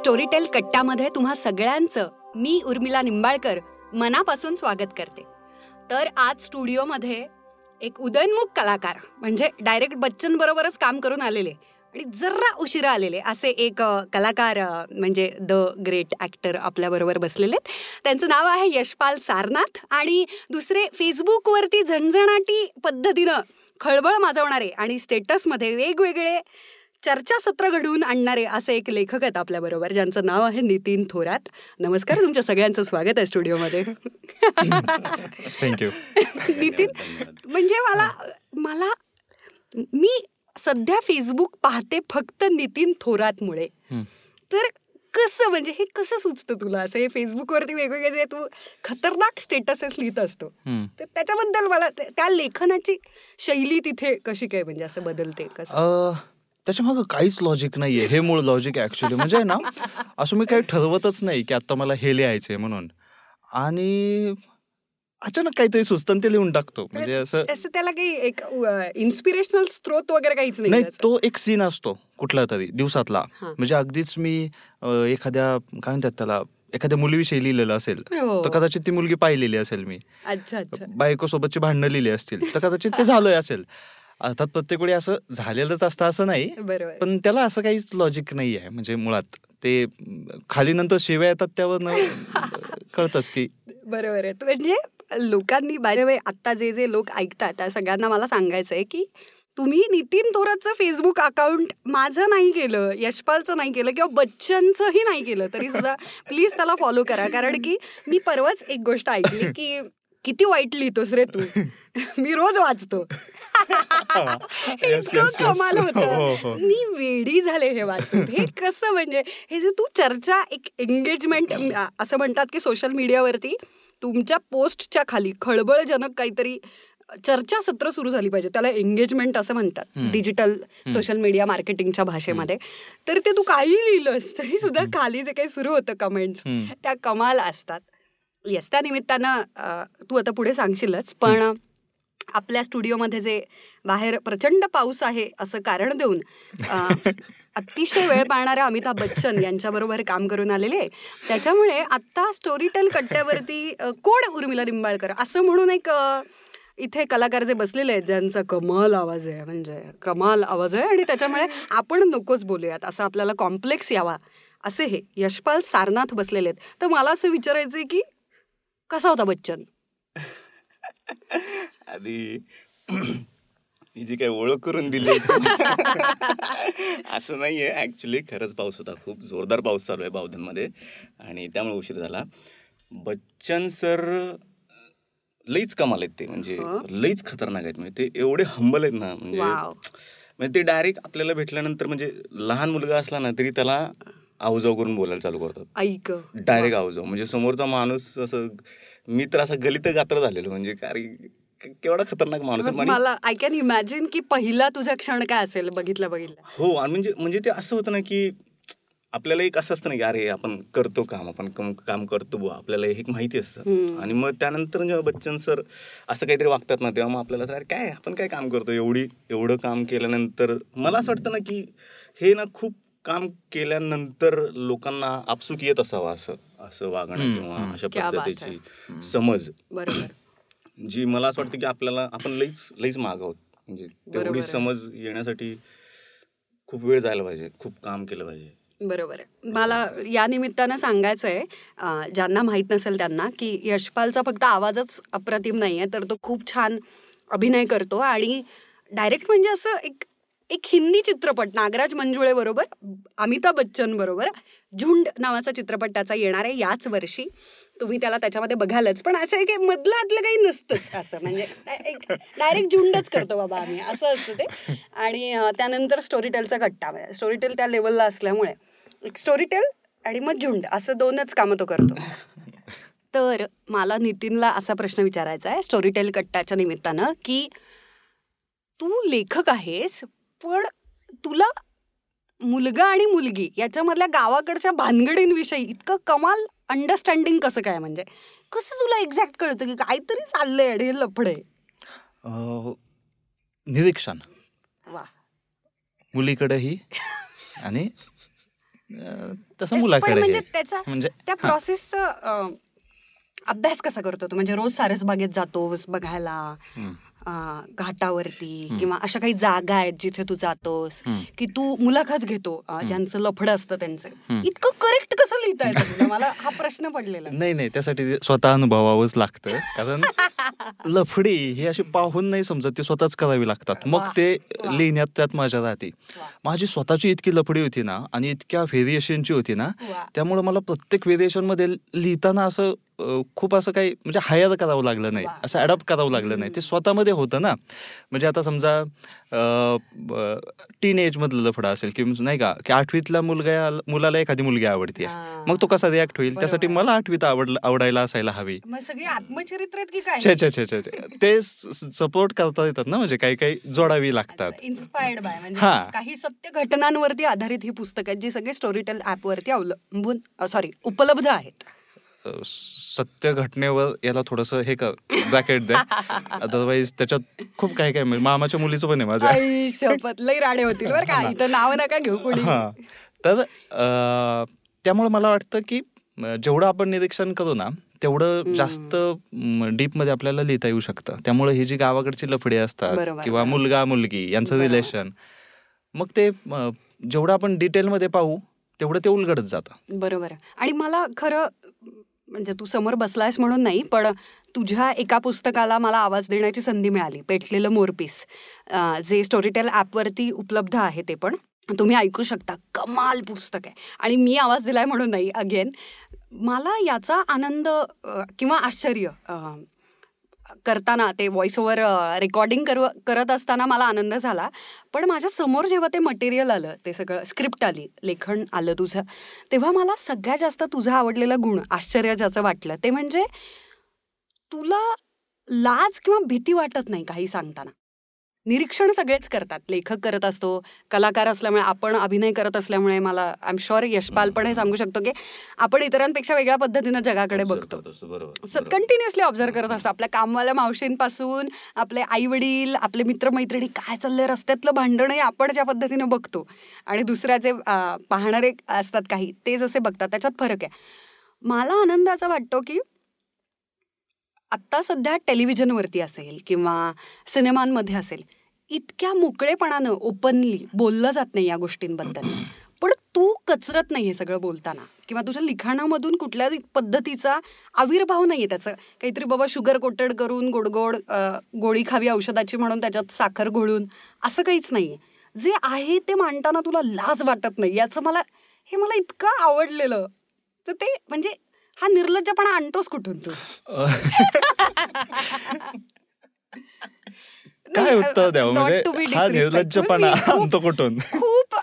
Storytel कट्ट्यामध्ये तुम्हा सगळ्यांचं मी उर्मिला निंबाळकर मनापासून स्वागत करते. तर आज स्टुडिओमध्ये एक उदयनमुख कलाकार म्हणजे डायरेक्ट बच्चनबरोबरच काम करून आलेले आणि जरा उशिरा आलेले असे एक कलाकार म्हणजे द ग्रेट ॲक्टर आपल्याबरोबर बसलेले आहेत त्यांचं नाव आहे यशपाल सारनाथ आणि दुसरे फेसबुकवरती झणझणाटी पद्धतीनं खळबळ माजवणारे आणि स्टेटसमध्ये वेगवेगळे चर्चासत्र घडवून आणणारे असे एक लेखक आहेत आपल्याबरोबर ज्यांचं नाव आहे नितीन थोरात. नमस्कार तुमच्या सगळ्यांचं स्वागत आहे स्टुडिओमध्ये. थँक्यू नितीन म्हणजे मला मला मी सध्या फेसबुक पाहते फक्त नितीन थोरातमुळे. तर कसं म्हणजे हे कसं सुचतं तुला? असं हे फेसबुकवरती वेगवेगळे जे तू खतरनाक स्टेटसेस लिहित असतो तर त्याच्याबद्दल मला त्या लेखनाची शैली तिथे कशी काय म्हणजे असं बदलते कसं? त्याच्या मागं काहीच लॉजिक नाहीये. हे मूळ लॉजिक ऍक्च्युली म्हणजे ना असं मी काही ठरवतच नाही की आता मला हे लिहायचंय म्हणून. आणि अचानक काहीतरी सुचतं ते लिहून टाकतो. म्हणजे असं असं त्याला काही एक इन्स्पिरेशनल स्त्रोत वगैरे काहीच नाही. तो एक सीन असतो कुठला तरी दिवसातला. म्हणजे अगदीच मी एखाद्या काय म्हणतात त्याला एखाद्या मुलीविषयी लिहिलेलं असेल हो. तर कदाचित ती मुलगी पाहिलेली असेल मी. अच्छा अच्छा. बायको सोबतची भांडणं लिहिली असतील तर कदाचित ते झालंय असेल. अर्थात प्रत्येक वेळी असं झालेलंच असतं असं नाही पण त्याला असं काहीच लॉजिक नाही आहे. म्हणजे मुळात ते खाली नंतर शिव्या येतात त्यावर कळतच की. बरोबर आहे. म्हणजे लोकांनी बाय वे आत्ता जे जे लोक ऐकतात त्या सगळ्यांना मला सांगायचं आहे की तुम्ही नितीन थोरातचं फेसबुक अकाउंट माझं नाही केलं यशपालचं नाही केलं किंवा बच्चनचंही नाही केलं तरी सुद्धा प्लीज त्याला फॉलो करा. कारण की मी परवाच एक गोष्ट ऐकली की किती वाईट लिहितोस रे तू? मी रोज वाचतो. इतकं. कमाल हो, हो, होतं. हो. मी वेडी झाले हे वाचून. हे कसं म्हणजे हे जे तू चर्चा एक एंगेजमेंट असं म्हणतात की सोशल मीडियावरती तुमच्या पोस्टच्या खाली खळबळजनक काहीतरी चर्चासत्र सुरू झाली पाहिजे. त्याला एंगेजमेंट असं म्हणतात. डिजिटल सोशल मीडिया मार्केटिंगच्या भाषेमध्ये. तर ते तू काही लिहिलंस तरी सुद्धा खाली जे काही सुरू होतं कमेंट्स त्या कमाल असतात. येस त्या निमित्तानं तू आता पुढे सांगशीलच पण आपल्या स्टुडिओमध्ये जे बाहेर प्रचंड पाऊस आहे असं कारण देऊन अतिशय वेळ पाळणाऱ्या अमिताभ बच्चन यांच्याबरोबर काम करून आलेले त्याच्यामुळे आत्ता स्टोरीटेल कट्ट्यावरती कोण उर्मिला निंबाळकर? असं म्हणून एक इथे कलाकार जे बसलेले आहेत ज्यांचा कमाल आवाज आहे म्हणजे कमाल आवाज आहे आणि त्याच्यामुळे आपण नकोच बोलूयात असं आपल्याला कॉम्प्लेक्स यावा असे हे यशपाल सारनाथ बसलेले आहेत. तर मला असं विचारायचं आहे की कसा होता बच्चन? आधी ही जी काही ओळख करून दिली. असं नाहीये. ऍक्च्युली खरंच पाऊस होता. खूप जोरदार पाऊस चालू आहे बावधनमध्ये. आणि त्यामुळे उशीर झाला. बच्चन सर लईच कमाल आहेत ते. म्हणजे. लईच खतरनाक आहेत. म्हणजे ते एवढे हंबल आहेत ना. म्हणजे म्हणजे ते डायरेक्ट आपल्याला भेटल्यानंतर म्हणजे लहान मुलगा असला ना तरी त्याला आऊजाऊ करून बोलायला चालू करतात. ऐक. डायरेक्ट आवाज म्हणजे समोरचा माणूस असं मी तर असं गलित गात्र झालेलो. म्हणजे अरे केवढा खतरनाक माणूस मला आय कॅन इमॅजिन की पहिला तुझा क्षण काय असेल बघितलं बघितलं हो आणि म्हणजे म्हणजे ते असं होतं ना की आपल्याला एक असं असतं ना की अरे आपण करतो काम आपण कम- करतो बुवा. आपल्याला हे एक माहिती असतं. आणि मग त्यानंतर जेव्हा बच्चन सर असं काहीतरी वागतात ना तेव्हा मग आपल्याला अरे काय? आपण काय काम करतो? एवढी एवढं काम केल्यानंतर मला असं वाटतं ना की हे ना खूप काम केल्यानंतर लोकांना आपसूक येत असावं असं असं वागणं किंवा. अशा क्या बात पद्धतीची समज. बरोबर. जी मला असं वाटतं की आपल्याला आपण लईच लईच माग आहोत. म्हणजे बरोबर तेवढी आहे. समज येण्यासाठी खूप वेळ जायला पाहिजे खूप काम केलं पाहिजे. बरोबर आहे. मला या निमित्तानं सांगायचं आहे ज्यांना माहीत नसेल त्यांना की यशपालचा फक्त आवाजच अप्रतिम नाही आहे तर तो खूप छान अभिनय करतो. आणि डायरेक्ट म्हणजे असं एक एक हिंदी चित्रपट नागराज मंजुळे बरोबर अमिताभ बच्चन बरोबर झुंड नावाचा चित्रपट त्याचा येणार आहे याच वर्षी. तुम्ही त्याला त्याच्यामध्ये बघालच पण असं आहे की मधलं आतलं काही नसतंच असं. म्हणजे डायरेक्ट झुंडच करतो बाबा आम्ही असं असतं ते. आणि त्यानंतर स्टोरीटेलचा कट्टा स्टोरीटेल त्या लेवलला असल्यामुळे. एक स्टोरीटेल आणि मग झुंड असं दोनच कामं तो करतो. तर मला नितीनला असा प्रश्न विचारायचा आहे स्टोरीटेल कट्टाच्या निमित्तानं की तू लेखक आहेस पण तुला मुलगा आणि मुलगी याच्यामधल्या गावाकडच्या भानगडींविषयी इतकं कमाल अंडरस्टँडिंग कसं काय म्हणजे? कसं तुला एक्झॅक्ट कळतं की काहीतरी चाललंय हे लफडे? निरीक्षण. वा मुलीकडेही आणि तसं मुलाकडे म्हणजे. त्याचा म्हणजे त्या. प्रोसेसचा अभ्यास कसा करतो तू? म्हणजे रोज सारसबागेत जातोस बघायला. घाटावरती. किंवा अशा काही जागा आहेत जिथे तू जातोस. की तू मुलाखत घेतो. ज्यांचं लफडं असतं त्यांचं. इतकं करेक्ट कसं लिहिता येतं? मला हा प्रश्न पडलेला नाही नाही त्यासाठी स्वतः अनुभवावंच लागतं कारण लफडी ही अशी पाहून नाही समजत ती स्वतःच करावी लागतात मग ते. लिहिण्यात त्यात मजा राहते. माझी स्वतःची इतकी लफडी होती ना आणि इतक्या व्हेरिएशनची होती ना. त्यामुळे मला प्रत्येक व्हेरिएशनमध्ये लिहिताना असं खूप असं काही म्हणजे हायर करावं लागलं नाही. असं अडॉप्ट करावं लागलं नाही ते स्वतःमध्ये होतं ना म्हणजे आता समजा टीन एज मधलं लफडा असेल की नाही का की आठवीतल्या मुलगा मुलाला एखादी मुलगी आवडते. मग तो कसा रिॲक्ट होईल त्यासाठी. मला आठवीत आवड आवडायला असायला हवी मग सगळी आत्मचरित्र. ते सपोर्ट करता येतात ना म्हणजे काही काही जोडावी लागतात इन्स्पायर्ड बाय म्हणजे हा. काही सत्य घटनांवरती आधारित ही पुस्तकं आहेत जी सगळे स्टोरीटेल ऍपवरती अवलंबून सॉरी उपलब्ध आहेत सत्य घटनेवर याला थोडस हे कर ब्रॅकेट द्या अदरवाईज त्याच्यात खूप काही काय म्हणजे मामाच्या मुलीचं पण आहे माझ्या. लई राडे होतील बरं का. इथं नाव नका घेऊ कोणी. तर त्यामुळे मला वाटतं की जेवढं आपण निरीक्षण करू ना तेवढं. जास्त डीपमध्ये आपल्याला लिहिता येऊ शकतं. त्यामुळे ही जी गावाकडची लफडी असतात किंवा. मुलगा मुलगी यांचं. रिलेशन मग ते जेवढं आपण डिटेलमध्ये पाहू तेवढं ते उलगडत जातं. बरोबर. आणि मला खरं म्हणजे तू समोर बसलायस म्हणून नाही पण तुझ्या एका पुस्तकाला मला आवाज देण्याची संधी मिळाली पेटलेलं मोरपीस जे स्टोरीटेल ॲपवरती उपलब्ध आहे ते पण. तुम्ही ऐकू शकता कमाल पुस्तक आहे. आणि मी आवाज दिलाय म्हणून नाही अगेन. मला याचा आनंद किंवा आश्चर्य करताना ते व्हॉइस ओव्हर रेकॉर्डिंग कर करत असताना मला आनंद झाला. पण माझ्यासमोर जेव्हा ते मटेरियल आलं ते सगळं स्क्रिप्ट आली लेखन आलं तुझं तेव्हा मला सगळ्यात जास्त तुझं आवडलेलं गुण आश्चर्य ज्याचं वाटलं. ते म्हणजे तुला लाज किंवा भीती वाटत नाही काही सांगताना. निरीक्षण सगळेच करतात. लेखक करत असतो कलाकार असल्यामुळे आपण अभिनय करत असल्यामुळे मला आय एम शुअर यशपाल पण हे सांगू शकतो की आपण इतरांपेक्षा वेगळ्या पद्धतीनं जगाकडे बघतो. सत कंटिन्युअसली ऑब्झर्व करत असतो. आपल्या कामवाल्या मावशींपासून आपले आई वडील आपले मित्रमैत्रिणी काय चाललंय रस्त्यातलं भांडण हे आपण ज्या पद्धतीनं बघतो. आणि दुसऱ्याचे पाहणारे असतात काही ते जसे बघतात त्याच्यात फरक आहे. मला आनंदाचा वाटतो की आत्ता सध्या टेलिव्हिजनवरती असेल किंवा सिनेमांमध्ये असेल इतक्या मोकळेपणानं ओपनली बोललं जात नाही या गोष्टींबद्दल. पण तू कचरत नाही सगळं बोलताना. किंवा तुझ्या लिखाणामधून कुठल्या पद्धतीचा आविर्भाव नाहीये त्याचं. काहीतरी बाबा शुगर कोटेड करून गोडगोड गोळी खावी औषधाची म्हणून त्याच्यात साखर घोळून असं काहीच नाहीये. जे आहे ते मांडताना तुला लाज वाटत नाही याचं मला हे मला इतकं आवडलेलं. तर ते म्हणजे हा निर्लज्जपणा आणतोस कुठून तू? काय उत्तर द्यावं? म्हणजे हा. निर्लज्जपणा आणतो कुठून? खूप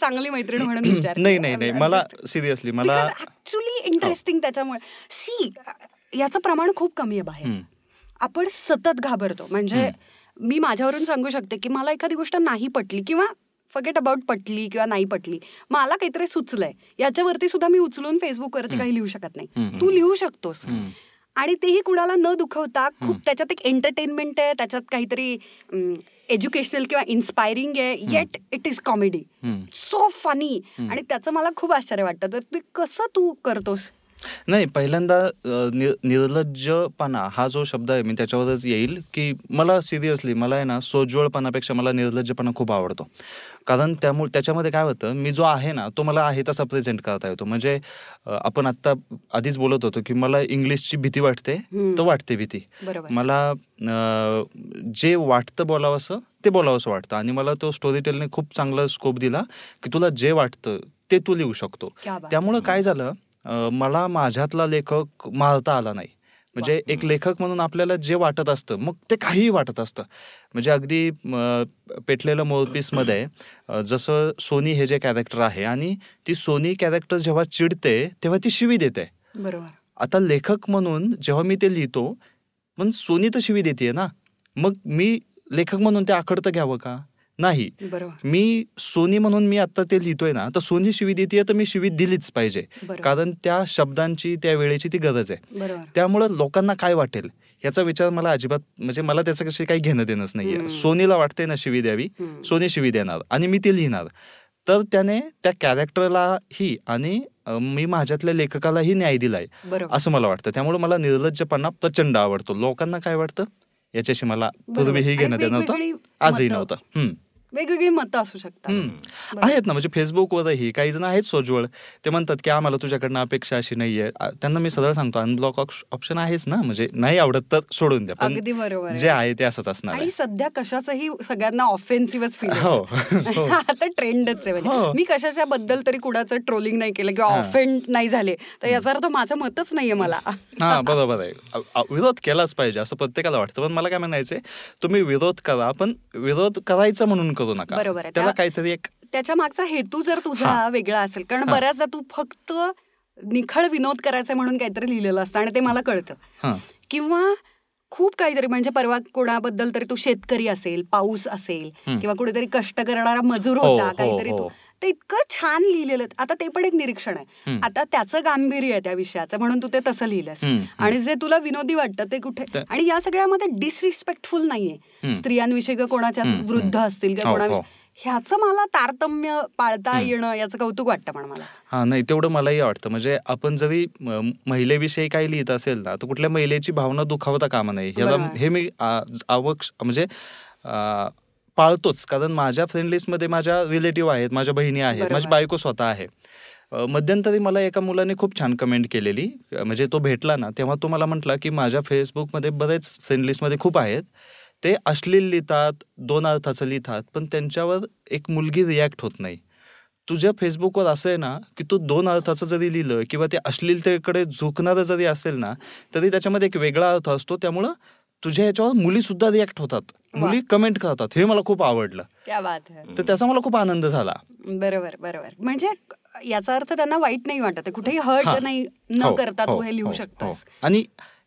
चांगली मैत्रीण म्हणून विचार नाही नाही नाही. मला सिरियसली मला ऍक्च्युली इंटरेस्टिंग त्याच्यामुळे. सी याचं प्रमाण खूप कमी आहे बाहेर. आपण सतत घाबरतो. म्हणजे मी माझ्यावरून सांगू शकते की मला एखादी गोष्ट नाही पटली किंवा फगेट अबाउट पटली किंवा नाही पटली. मला काहीतरी सुचलंय. याच्यावरती सुद्धा मी उचलून फेसबुकवरती काही लिहू शकत नाही. तू लिहू शकतोस. आणि तेही कुणाला न दुखवता खूप त्याच्यात एक एंटरटेनमेंट आहे त्याच्यात काहीतरी एज्युकेशनल किंवा इन्स्पायरिंग आहे yet it is comedy. So funny आणि त्याचं मला खूप आश्चर्य वाटतं. तर ते कसं तू करतोस? नाही पहिल्यांदा नि- निर्लज्जपणा हा जो शब्द आहे मी त्याच्यावरच येईल की मला सिरियसली मला आहे ना सोज्वळपणापेक्षा मला निर्लज्जपणा खूप आवडतो. कारण त्यामुळे त्याच्यामध्ये काय होतं मी जो आहे ना तो मला आहे तसा प्रेझेंट करता येतो. म्हणजे आपण आत्ता आधीच बोलत होतो की मला इंग्लिशची भीती वाटते. तर वाटते भीती. मला जे वाटतं बोलावंसं ते बोलावंसं वाटतं. आणि मला तो स्टोरी टेलने खूप चांगला स्कोप दिला की तुला जे वाटतं ते तू लिहू शकतो. त्यामुळं काय झालं मला माझ्यातला लेखक मारता आला नाही. म्हणजे एक लेखक म्हणून आपल्याला जे वाटत असतं मग ते काहीही वाटत असतं. म्हणजे अगदी पेटलेलं मोरपीसमध्ये जसं सोनी हे जे कॅरेक्टर आहे आणि ती सोनी कॅरेक्टर जेव्हा चिडते तेव्हा ती शिवी देते. बरोबर. आता लेखक म्हणून जेव्हा मी ते लिहितो पण सोनी तर शिवी देते ना. मग मी लेखक म्हणून ते आकडतं घ्यावं का? नाही. मी सोनी म्हणून मी आता ते लिहितोय ना तर सोनी शिवी देते तर मी शिवी दिलीच पाहिजे. कारण त्या शब्दांची त्या वेळेची ती गरज आहे. त्यामुळं लोकांना काय वाटेल याचा विचार मला अजिबात म्हणजे मला त्याचं कशी काही घेणं देणंच नाहीये. सोनीला वाटते ना शिवी द्यावी. सोनी शिवी देणार आणि मी ती लिहिणार. तर त्याने त्या कॅरेक्टरलाही आणि मी माझ्यातल्या लेखकालाही न्याय दिलाय असं मला वाटतं. त्यामुळे मला निर्लज्जपणा प्रचंड आवडतो. लोकांना काय वाटतं? याच्याशी मला पूर्वीही आणि घेणं देणं नव्हतं आजही. नव्हतं हम्म. वेगवेगळी मतं असू शकतात. आहेत ना म्हणजे फेसबुकवरही काही जण आहेत सोज्वळ. ते म्हणतात की आम्हाला तुझ्याकडनं अपेक्षा अशी नाहीये. त्यांना मी सरळ सांगतो अनब्लॉक ऑप्शन आहेच ना म्हणजे नाही आवडत तर सोडून द्या. पण अगदी बरोबर जे आहे. ते असंच असणार आणि सध्या कशाचंही सगळ्यांना ऑफेन्सिव्हच फील हो. हो. आता ट्रेंडच आहे म्हणजे. हो. मी कशाच्या बद्दल तरी कुणाचं ट्रोलिंग नाही केलं किंवा. ऑफेंड नाही झाले तर याचा अर्थ माझं मतच नाहीये मला. हा बरोबर आहे. विरोध केलाच पाहिजे असं प्रत्येकाला वाटतं. पण मला काय म्हणायचंय तुम्ही विरोध करा पण विरोध करायचा म्हणून करू नका बरोबर आहे. त्याला त्या- काहीतरी एक त्याच्या मागचा हेतू जर तुझा. वेगळा असेल कारण. बऱ्याचदा तू फक्त निखळ विनोद करायचा म्हणून काहीतरी लिहिलेलं असतं आणि ते मला कळतं किंवा खूप काहीतरी म्हणजे परवा कोणाबद्दल तरी तू शेतकरी असेल पाऊस असेल. किंवा कुठेतरी कष्ट करणारा मजूर हो, होता हो, काहीतरी. तू ते इतकं छान लिहिलेलं आता ते पण एक निरीक्षण आहे. आता त्याचं गांभीर्य आहे त्या विषयाचं म्हणून तू ते तसं लिहिलंस. आणि जे तुला विनोदी वाटतं ते कुठे आणि या सगळ्यामध्ये डिसरिस्पेक्टफुल नाहीये. स्त्रियांविषयी किंवा कोणाच्या वृद्ध. असतील किंवा हो, कोणाविषयी ह्याचं मला तारतम्य पाळता येणं याचं कौतुक वाटतं पण मला हा नाही तेवढं मलाही वाटतं म्हणजे आपण जरी महिलेविषयी काही लिहित असेल ना तर कुठल्या महिलेची भावना दुखावता कामा बरोबर. हे मी आवक म्हणजे पाळतोच. कारण माझ्या फ्रेंड लिस्टमध्ये माझ्या रिलेटिव्ह आहेत माझ्या बहिणी आहेत. माझी बायको स्वतः आहे. मध्यंतरी मला एका मुलाने खूप छान कमेंट केलेली. म्हणजे तो भेटला ना तेव्हा तो मला म्हटला की माझ्या फेसबुकमध्ये बरेच फ्रेंड लिस्टमध्ये खूप आहेत. ते अश्लील लिहितात दोन अर्थाचं लिहितात पण त्यांच्यावर एक मुलगी रिॲक्ट होत नाही. तुझ्या फेसबुकवर असं आहे ना की तू दोन अर्थाचं जरी लिहिलं किंवा ते अश्लीलतेकडे झुकणारं जरी असेल ना तरी त्याच्यामध्ये एक वेगळा अर्थ असतो. त्यामुळं तुझ्या याच्यावर मुली सुद्धा रिॲक्ट होतात. मुली कमेंट करतात हे मला खूप आवडलं क्या बात आहे तर त्याचा मला खूप आनंद झाला बरोबर बरोबर म्हणजे याचा अर्थ त्यांना वाईट नाही वाटत. कुठेही हर्ट हा. नाही न हो, करता तू हो, हे लिहू हो, शकतोस हो. आणि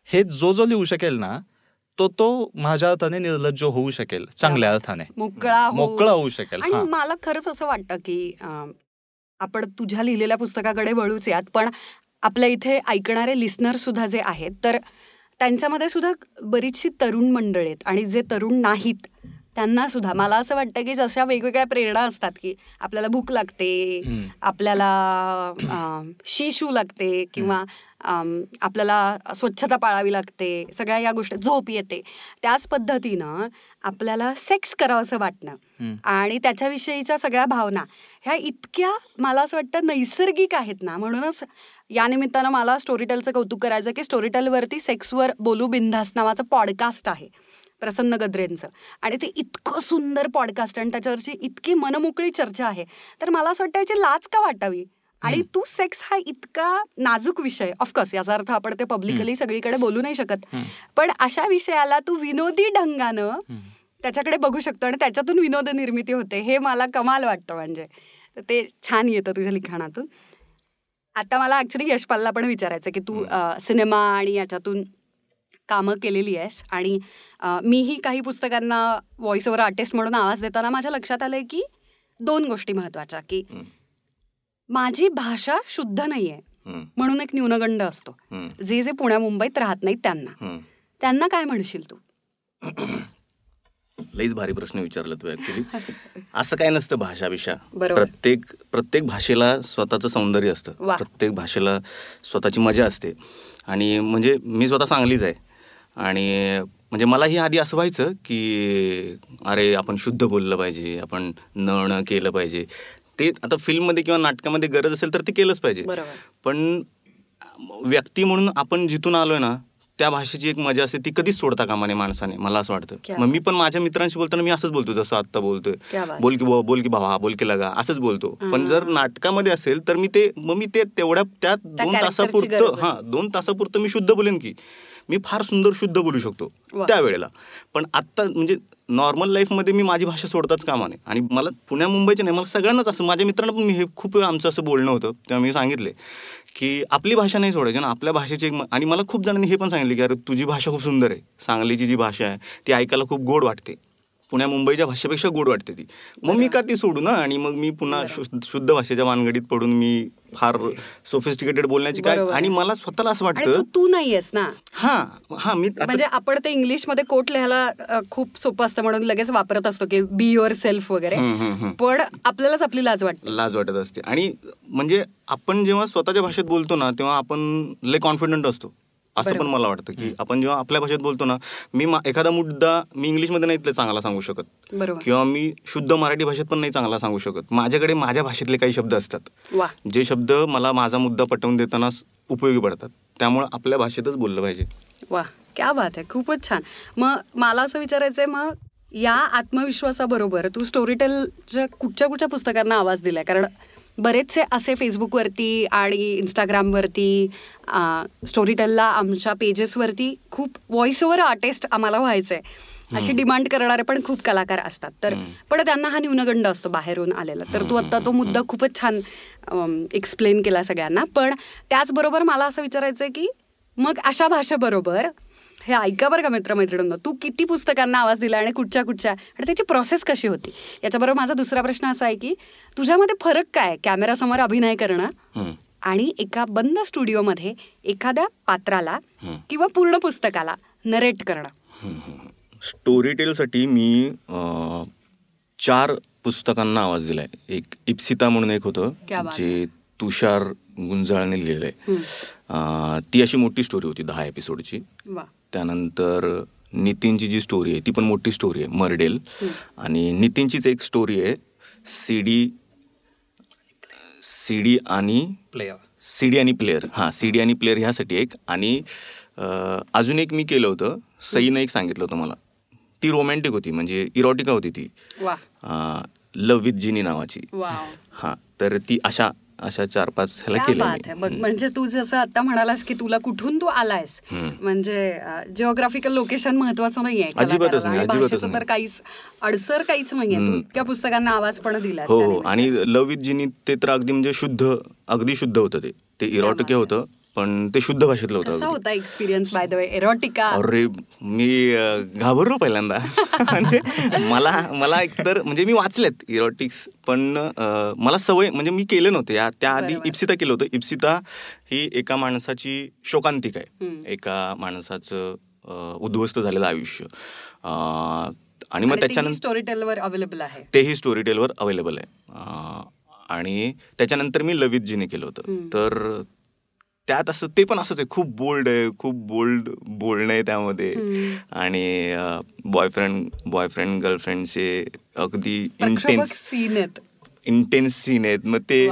हे जो जो लिहू शकेल ना तो तो माझ्या अर्थाने निर्लज्ज होऊ शकेल चांगल्या अर्थाने मोकळा हो. मोकळा होऊ शकेल आणि हा मला खरंच असं वाटतं की आपण तुझ्या लिहिलेल्या पुस्तकाकडे वळूच यात पण आपल्या इथे ऐकणारे लिस्नर सुद्धा जे आहेत तर त्यांच्यामध्ये सुद्धा बरीचशी तरुण मंडळी आहेत आणि जे तरुण नाहीत त्यांना सुद्धा मला असं वाटतं की जशा वेगवेगळ्या प्रेरणा असतात की आपल्याला भूक लागते. आपल्याला शिशू लागते किंवा आपल्याला स्वच्छता पाळावी लागते सगळ्या या गोष्टी झोप येते. त्याच पद्धतीनं आपल्याला सेक्स करावंसं वाटणं. आणि त्याच्याविषयीच्या सगळ्या भावना ह्या इतक्या मला असं वाटतं नैसर्गिक आहेत ना. म्हणूनच या निमित्तानं मला स्टोरीटेलचं कौतुक करायचं की स्टोरीटेलवरती सेक्सवर बोलू बिंदास नावाचं पॉडकास्ट आहे प्रसन्न गद्रेंचं. आणि ते इतकं सुंदर पॉडकास्ट आणि त्याच्यावरची इतकी मनमोकळी चर्चा आहे. तर मला असं वाटतं याची लाज का वाटावी? आणि तू सेक्स हा इतका नाजूक विषय. ऑफकोर्स याचा अर्थ आपण ते पब्लिकली सगळीकडे बोलू नाही शकत. पण अशा विषयाला तू विनोदी ढंगानं. त्याच्याकडे बघू शकतो आणि त्याच्यातून विनोद निर्मिती होते. हे मला कमाल वाटतं म्हणजे. तर ते छान येतं तुझ्या लिखाणातून. आता मला ऍक्च्युली यशपालला पण विचारायचं की तू सिनेमा आणि याच्यातून कामं केलेली आहेस आणि मीही काही पुस्तकांना व्हॉइस ओव्हर आर्टिस्ट म्हणून आवाज देताना माझ्या लक्षात आलंय की दोन गोष्टी महत्त्वाच्या की. माझी भाषा शुद्ध नाहीये. म्हणून एक न्यूनगंड असतो. जे जे पुण्या मुंबईत राहत नाहीत त्यांना. त्यांना काय म्हणशील तू? लईच भारी प्रश्न विचारला तू ऍक्च्युली असं काय नसतं भाषा बरोबर. प्रत्येक प्रत्येक भाषेला स्वतःचं सौंदर्य असतं. प्रत्येक भाषेला स्वतःची मजा असते. आणि म्हणजे मी स्वतः सांगलीच आहे. आणि म्हणजे मलाही आधी असं व्हायचं की अरे आपण शुद्ध बोललं पाहिजे आपण न न केलं पाहिजे. ते आता फिल्ममध्ये किंवा नाटकामध्ये गरज असेल तर ते केलंच पाहिजे. पण व्यक्ती म्हणून आपण जिथून आलोय ना त्या भाषेची एक मजा असते ती कधीच सोडता कामा नये माणसाने मला असं वाटतं. मग मी पण माझ्या मित्रांशी बोलताना मी असंच बोलतो जसं आत्ता बोलतोय. बोल की बोल की भावा बोल की लगा असंच बोलतो. पण जर नाटकामध्ये असेल तर मी ते मग मी ते तेवढ्या त्या दोन तासापुरतं. हा दोन तासापुरतं मी शुद्ध बोलेन की मी फार सुंदर शुद्ध बोलू शकतो. त्यावेळेला. पण आत्ता म्हणजे नॉर्मल लाईफमध्ये मी माझी भाषा सोडताच कामा नये आणि मला पुण्या मुंबईचे नाही मला सगळ्यांनाच असं माझ्या मित्रांना पण मी हे खूप वेळा आमचं असं बोलणं होतं तेव्हा मी सांगितले की आपली भाषा नाही सोडायची ना आपल्या भाषेची एक आणि मला खूप जणांनी हे पण सांगितले की अरे तुझी भाषा खूप सुंदर आहे सांगलीची जी भाषा आहे ती ऐकायला खूप गोड वाटते. पुण्या मुंबईच्या भाषेपेक्षा गोड वाटते ती. मग मी का ती सोडू ना? आणि मग मी पुन्हा शुद्ध भाषेच्या वानगडीत पडून मी फार सोफिस्टिकेटेड बोलण्याची काय. आणि मला स्वतःला असं वाटतं तू नाहीयेस ना? हा हा मी म्हणजे आपण ते इंग्लिशमध्ये कोट लिहायला खूप सोपं असतं म्हणून लगेच वापरत असतो की बी युअर सेल्फ वगैरे. पण आपल्यालाच आपली लाज वाटते. लाज वाटत असते. आणि म्हणजे आपण जेव्हा स्वतःच्या भाषेत बोलतो ना तेव्हा आपण लय कॉन्फिडंट असतो. असं पण. मला वाटतं की आपण जेव्हा आपल्या भाषेत बोलतो ना मी एखादा मुद्दा मी इंग्लिशमध्ये नाही इथलं चांगला सांगू शकत. बरोबर. किंवा मी शुद्ध मराठी भाषेत पण नाही चांगला सांगू शकत. माझ्याकडे माझ्या भाषेतले काही शब्द असतात. वा. जे शब्द मला माझा मुद्दा पटवून देताना उपयोगी पडतात. त्यामुळे आपल्या भाषेतच बोललं पाहिजे. वा क्या बात आहे. खूपच छान. मग मला असं विचारायचंय मग या आत्मविश्वासाबरोबर तू स्टोरीटेलच्या कुठच्या कुठच्या पुस्तकांना आवाज दिलाय? कारण बरेचसे असे फेसबुकवरती आणि इंस्टाग्रामवरती स्टोरीटेलला आमच्या पेजेसवरती खूप व्हॉइस ओव्हर आर्टिस्ट आम्हाला व्हायचंय. अशी डिमांड करणारे पण खूप कलाकार असतात. तर पण त्यांना हा न्यूनगंड असतो बाहेरून आलेला. तर तू आता तो मुद्दा खूपच छान एक्सप्लेन केला सगळ्यांना. पण त्याचबरोबर मला असं विचारायचंय की मग अशा भाषेबरोबर हे ऐका बरं का मित्रमैत्रिणींनो. तू किती पुस्तकांना आवाज दिला आणि कुठच्या कुठच्या? आणि त्याची प्रोसेस कशी होती? याच्याबरोबर माझा दुसरा प्रश्न असा आहे की तुझ्यामध्ये फरक काय कॅमेरासमोर अभिनय करणं. आणि एका बंद स्टुडिओमध्ये एखाद्या पात्राला. किंवा पूर्ण पुस्तकाला नरेट करणं. स्टोरी टेलसाठी मी चार पुस्तकांना आवाज दिलाय. एक इप्सिता म्हणून एक होतं जे तुषार गुंजाळने लिहिलंय ती अशी मोठी स्टोरी होती दहा एपिसोडची त्यानंतर नितीनची जी स्टोरी आहे ती पण मोठी स्टोरी आहे मर्डेल. आणि नितीनचीच एक स्टोरी आहे सीडी सीडी आणि प्लेयर सीडी आणि प्लेअर हां सीडी आणि प्लेअर ह्यासाठी एक. आणि अजून एक मी केलं होतं सईनं एक सांगितलं होतं मला. ती रोमॅन्टिक होती म्हणजे इरोटिका होती ती. लव विथ जिनी नावाची. हां तर ती अशा अशा चार पाच ह्याला केलं बघ म्हणजे तू जसं आता म्हणालास की तुला कुठून तू आलायस. म्हणजे जिओग्राफिकल लोकेशन महत्वाचं नाहीये अजिबातच. नाही, अजिबातच तर. काहीच अडसर काहीच नाहीये तू. इतक्या पुस्तकांना आवाज पण दिलास हो हो. आणि लव विथ जिनी ते तर अगदी म्हणजे शुद्ध अगदी शुद्ध होतं ते ते इरोटिके होतं पण ते शुद्ध भाषेतलं होतं. होता experience by the way erotica अरे मी घाबरलो पहिल्यांदा. म्हणजे मला मला एकतर म्हणजे मी वाचलेत इरोटिक्स पण मला सवय म्हणजे मी केलं नव्हतं. या त्याआधी. इप्सिता केलं होतं. इप्सिता ही एका माणसाची शोकांतिक आहे. एका माणसाचं उद्ध्वस्त झालेलं आयुष्य. आणि मग त्याच्यानंतर स्टोरी टेलवर अवेलेबल आहे. तेही स्टोरी टेलवर अवेलेबल आहे आणि त्याच्यानंतर मी लवित जीने केलं होतं. तर त्यात असं ते पण असंच आहे. खूप बोल्ड आहे खूप बोल्ड बोलणं आहे त्यामध्ये. आणि बॉयफ्रेंड बॉयफ्रेंड गर्लफ्रेंडचे अगदी इंटेन्स सीन आहेत. इंटेन्स सीन आहेत. मग ते.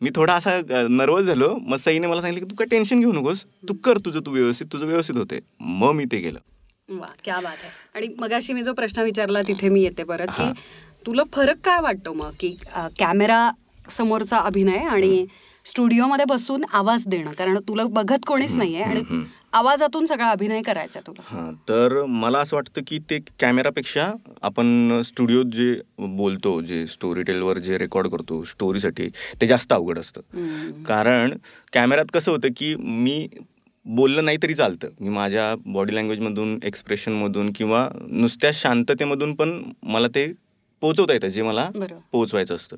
मी थोडा असा नर्वस झालो. मग सईने मला सांगितलं की तू काय टेन्शन घेऊ नकोस. तू कर तुझं तू व्यवस्थित तुझं व्यवस्थित होते मग मी ते केलं. वा क्या बात आहे. आणि मगाशी मी जो प्रश्न विचारला तिथे मी येते परत की तुला फरक काय वाटतो मग? की कॅमेरा समोरचा अभिनय आणि स्टुडिओमध्ये बसून आवाज देणं कारण तुला बघत कोणीच नाहीये आणि आवाजातून सगळा अभिनय करायचा तुला. हां तर मला असं वाटतं की ते कॅमेरापेक्षा आपण स्टुडिओत जे बोलतो जे स्टोरी टेलवर जे रेकॉर्ड करतो स्टोरीसाठी ते जास्त अवघड असतं. कारण कॅमेऱ्यात कसं होतं की मी बोललं नाही तरी चालतं. मी माझ्या बॉडी लँग्वेजमधून एक्सप्रेशनमधून किंवा नुसत्या शांततेमधून पण मला ते पोचवता येतं जे मला. पोचवायचं असतं.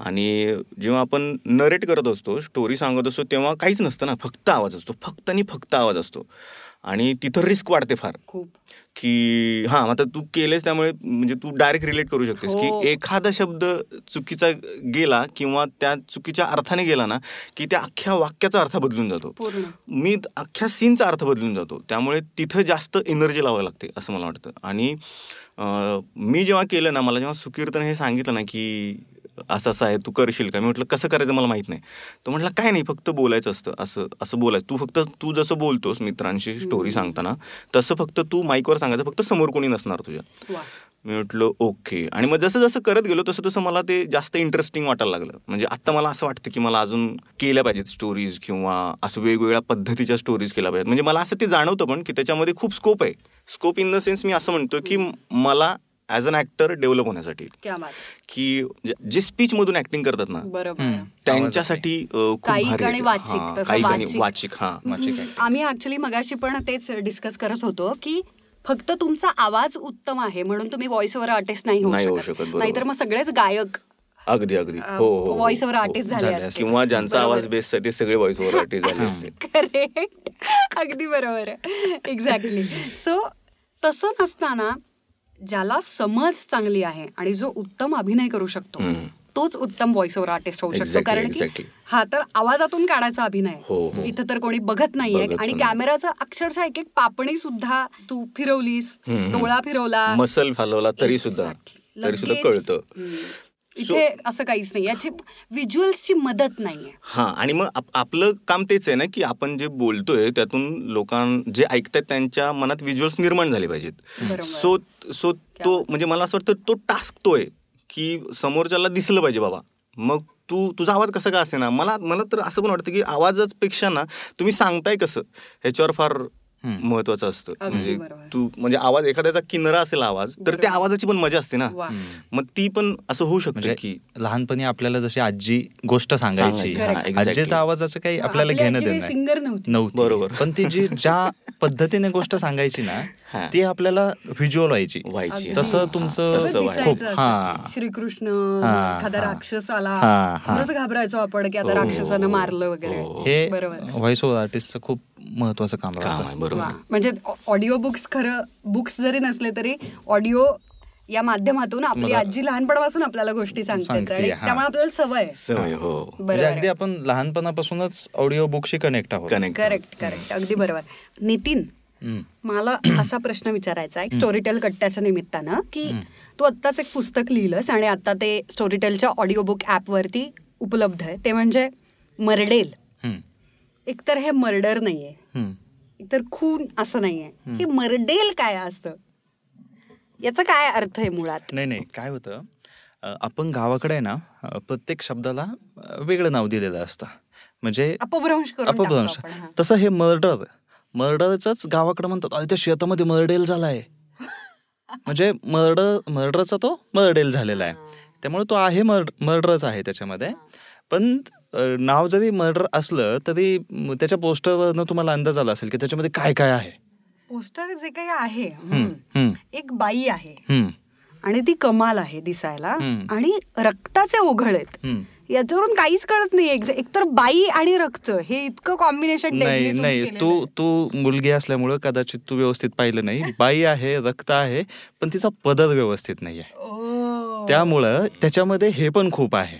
आणि जेव्हा आपण नरेट करत असतो स्टोरी सांगत असतो तेव्हा काहीच नसतं ना फक्त आवाज असतो. फक्त आणि फक्त आवाज असतो. आणि तिथं रिस्क वाढते फार. खूप. की हां आता तू केलेस त्यामुळे म्हणजे तू डायरेक्ट रिलेट करू शकतेस. हो. की एखादा शब्द चुकीचा गेला किंवा त्या चुकीच्या अर्थाने गेला ना की त्या अख्ख्या वाक्याचा अर्थ बदलून जातो. मी अख्ख्या सीनचा अर्थ बदलून जातो. त्यामुळे तिथं जास्त एनर्जी लावावी लागते असं मला वाटतं. आणि मी जेव्हा केलं ना मला जेव्हा सुकीर्तन हे सांगितलं ना की असं असं आहे तू करशील का? मी म्हटलं कसं करायचं मला माहीत नाही. तो म्हटलं काय नाही फक्त बोलायचं असतं असं असं बोलायचं. तू फक्त तू जसं बोलतोस मित्रांशी स्टोरी सांगताना तसं फक्त तू माईकवर सांगायचं फक्त समोर कोणी नसणार तुझ्या. मी म्हटलं ओके. आणि मग जसं जसं करत गेलो तसं तसं मला ते जास्त इंटरेस्टिंग वाटायला लागलं. म्हणजे आत्ता मला असं वाटतं की मला अजून केल्या पाहिजेत स्टोरीज किंवा असं वेगवेगळ्या पद्धतीच्या स्टोरीज केल्या पाहिजेत. म्हणजे मला असं ते जाणवतं पण की त्याच्यामध्ये खूप स्कोप आहे. स्कोप इन द सेन्स मी असं म्हणतो की मला ॲज अन ॲक्टर डेव्हलप होण्यासाठी. क्या बात की जे- जे स्पीचमधून ऍक्टिंग करतात ना. त्यांच्यासाठी. वाचिक, हां, हा. आम्ही ऍक्च्युली मगाशी पण तेच डिस्कस करत होतो की फक्त तुमचा आवाज उत्तम आहे म्हणून तुम्ही व्हॉइस ओव्हर आर्टिस्ट नाही नाही होऊ शकत. नाहीतर मग सगळेच गायक अगदी अगदी. हो हो, व्हॉइस ओव्हर. आर्टिस्ट झाले किंवा ज्यांचा आवाज बेस्ट आहे ते सगळे व्हॉइस ओव्हर आर्टिस्ट झाले असते करेक्ट अगदी बरोबर. आहे एक्झॅक्टली सो तसं नसताना ज्याला समज चांगली आहे आणि जो उत्तम अभिनय करू शकतो. तोच उत्तम व्हॉइस ओव्हर आर्टिस्ट होऊ शकतो कारण की. हा तर आवाजातून काढायचा अभिनय हो, हो. इथं तर कोणी बघत नाहीये आणि कॅमेराचा अक्षरशः एक एक पापणी सुद्धा तू फिरवलीस. डोळा फिरवला मसल हलवला तरी सुद्धा. तरी सुद्धा कळतं. इथे असं काहीच नाही. याची व्हिज्युअल्सची मदत नाहीये. हा आणि मग आप- आपलं काम तेच आहे ना की आपण जे बोलतोय त्यातून लोकां जे ऐकतात त्यांच्या मनात व्हिज्युअल्स निर्माण झाले पाहिजेत. सो सो तो म्हणजे मला असं वाटतं तो टास्क तो आहे की समोरच्याला दिसलं पाहिजे बाबा. मग तू तुझा आवाज कसा का असे ना मला मला तर असं पण वाटतं की आवाजापेक्षा ना तुम्ही सांगताय कसं? ह्याच्यावर फार. महत्वाचं असतं म्हणजे. तू म्हणजे आवाज एखाद्याचा किनरा असेल आवाज तर त्या. आवाजाची पण मजा असते ना मग ती पण असं होऊ शकतं म्हणजे की लहानपणी आपल्याला जशी आजी गोष्ट सांगायची हा. आजीचा आवाजाचं काही आपल्याला आपली घेणं देणं नव्हती. बरोबर. पण ती जी ज्या पद्धतीने गोष्ट सांगायची ना हा. ती आपल्याला व्हिज्युअल व्हायची व्हायची तसं हा, तुमचं हा असं. श्रीकृष्ण हा, एखादा हा. राक्षस आला हा, हा. घाबरायचो आपण की आता हो, राक्षसानं हो, मारलं वगैरे हो. हे बरोबर व्हॉइस ओव्हर आर्टिस्टचं खूप महत्वाचं काम आहे बरोबर. म्हणजे ऑडिओ बुक्स खरं बुक्स जरी नसले तरी ऑडिओ या माध्यमातून आपली आजी लहानपणापासून आपल्याला गोष्टी सांगते. त्यामुळे आपल्याला सवय आहे. सवय हो. म्हणजे अगदी आपण लहानपणापासूनच ऑडिओ बुकशी कनेक्ट आहोत. कनेक्ट करेक्ट करेक्ट अगदी बरोबर. नितीन. मला असा प्रश्न विचारायचा आहे स्टोरीटेल कट्ट्याच्या निमित्तानं की तू आत्ताच एक पुस्तक लिहिलंस आणि आता ते स्टोरीटेलच्या ऑडिओ बुक ॲपवरती उपलब्ध आहे. ते म्हणजे मर्डेल. एकतर हे मर्डर नाहीये. एकतर खून असं नाहीये. हे मर्डेल काय असतं? याचा काय अर्थ आहे मुळात? नाही नाही. काय होतं? आपण गावाकडे ना प्रत्येक शब्दाला वेगळं नाव दिलेलं असतं. म्हणजे अपभ्रंश अपभ्रंश. तसं हे मर्डर. मर्डरच गावाकडे म्हणतात अरे त्या शेतामध्ये मर्डेल झालाय. म्हणजे मर्डर मर्डरचा तो मर्डेल झालेला आहे. त्यामुळे तो आहे मर्ड मर्डरच आहे त्याच्यामध्ये. पण नाव जरी मर्डर असलं तरी त्याच्या पोस्टरवरनं तुम्हाला अंदाज आला असेल की त्याच्यामध्ये काय काय आहे? पोस्टर जे काही आहे एक बाई आहे. आणि ती कमाल आहे दिसायला. आणि रक्ताचे ओघळ आहेत. याच्यावरून काहीच कळत नाही एकतर बाई आणि रक्त हे इतकं कॉम्बिनेशन नाही नाही. तू तू मुलगी असल्यामुळं कदाचित तू व्यवस्थित पाहिलं नाही. बाई आहे रक्त आहे पण तिचा पदर व्यवस्थित नाही आहे त्यामुळं त्याच्यामध्ये हे पण खूप आहे.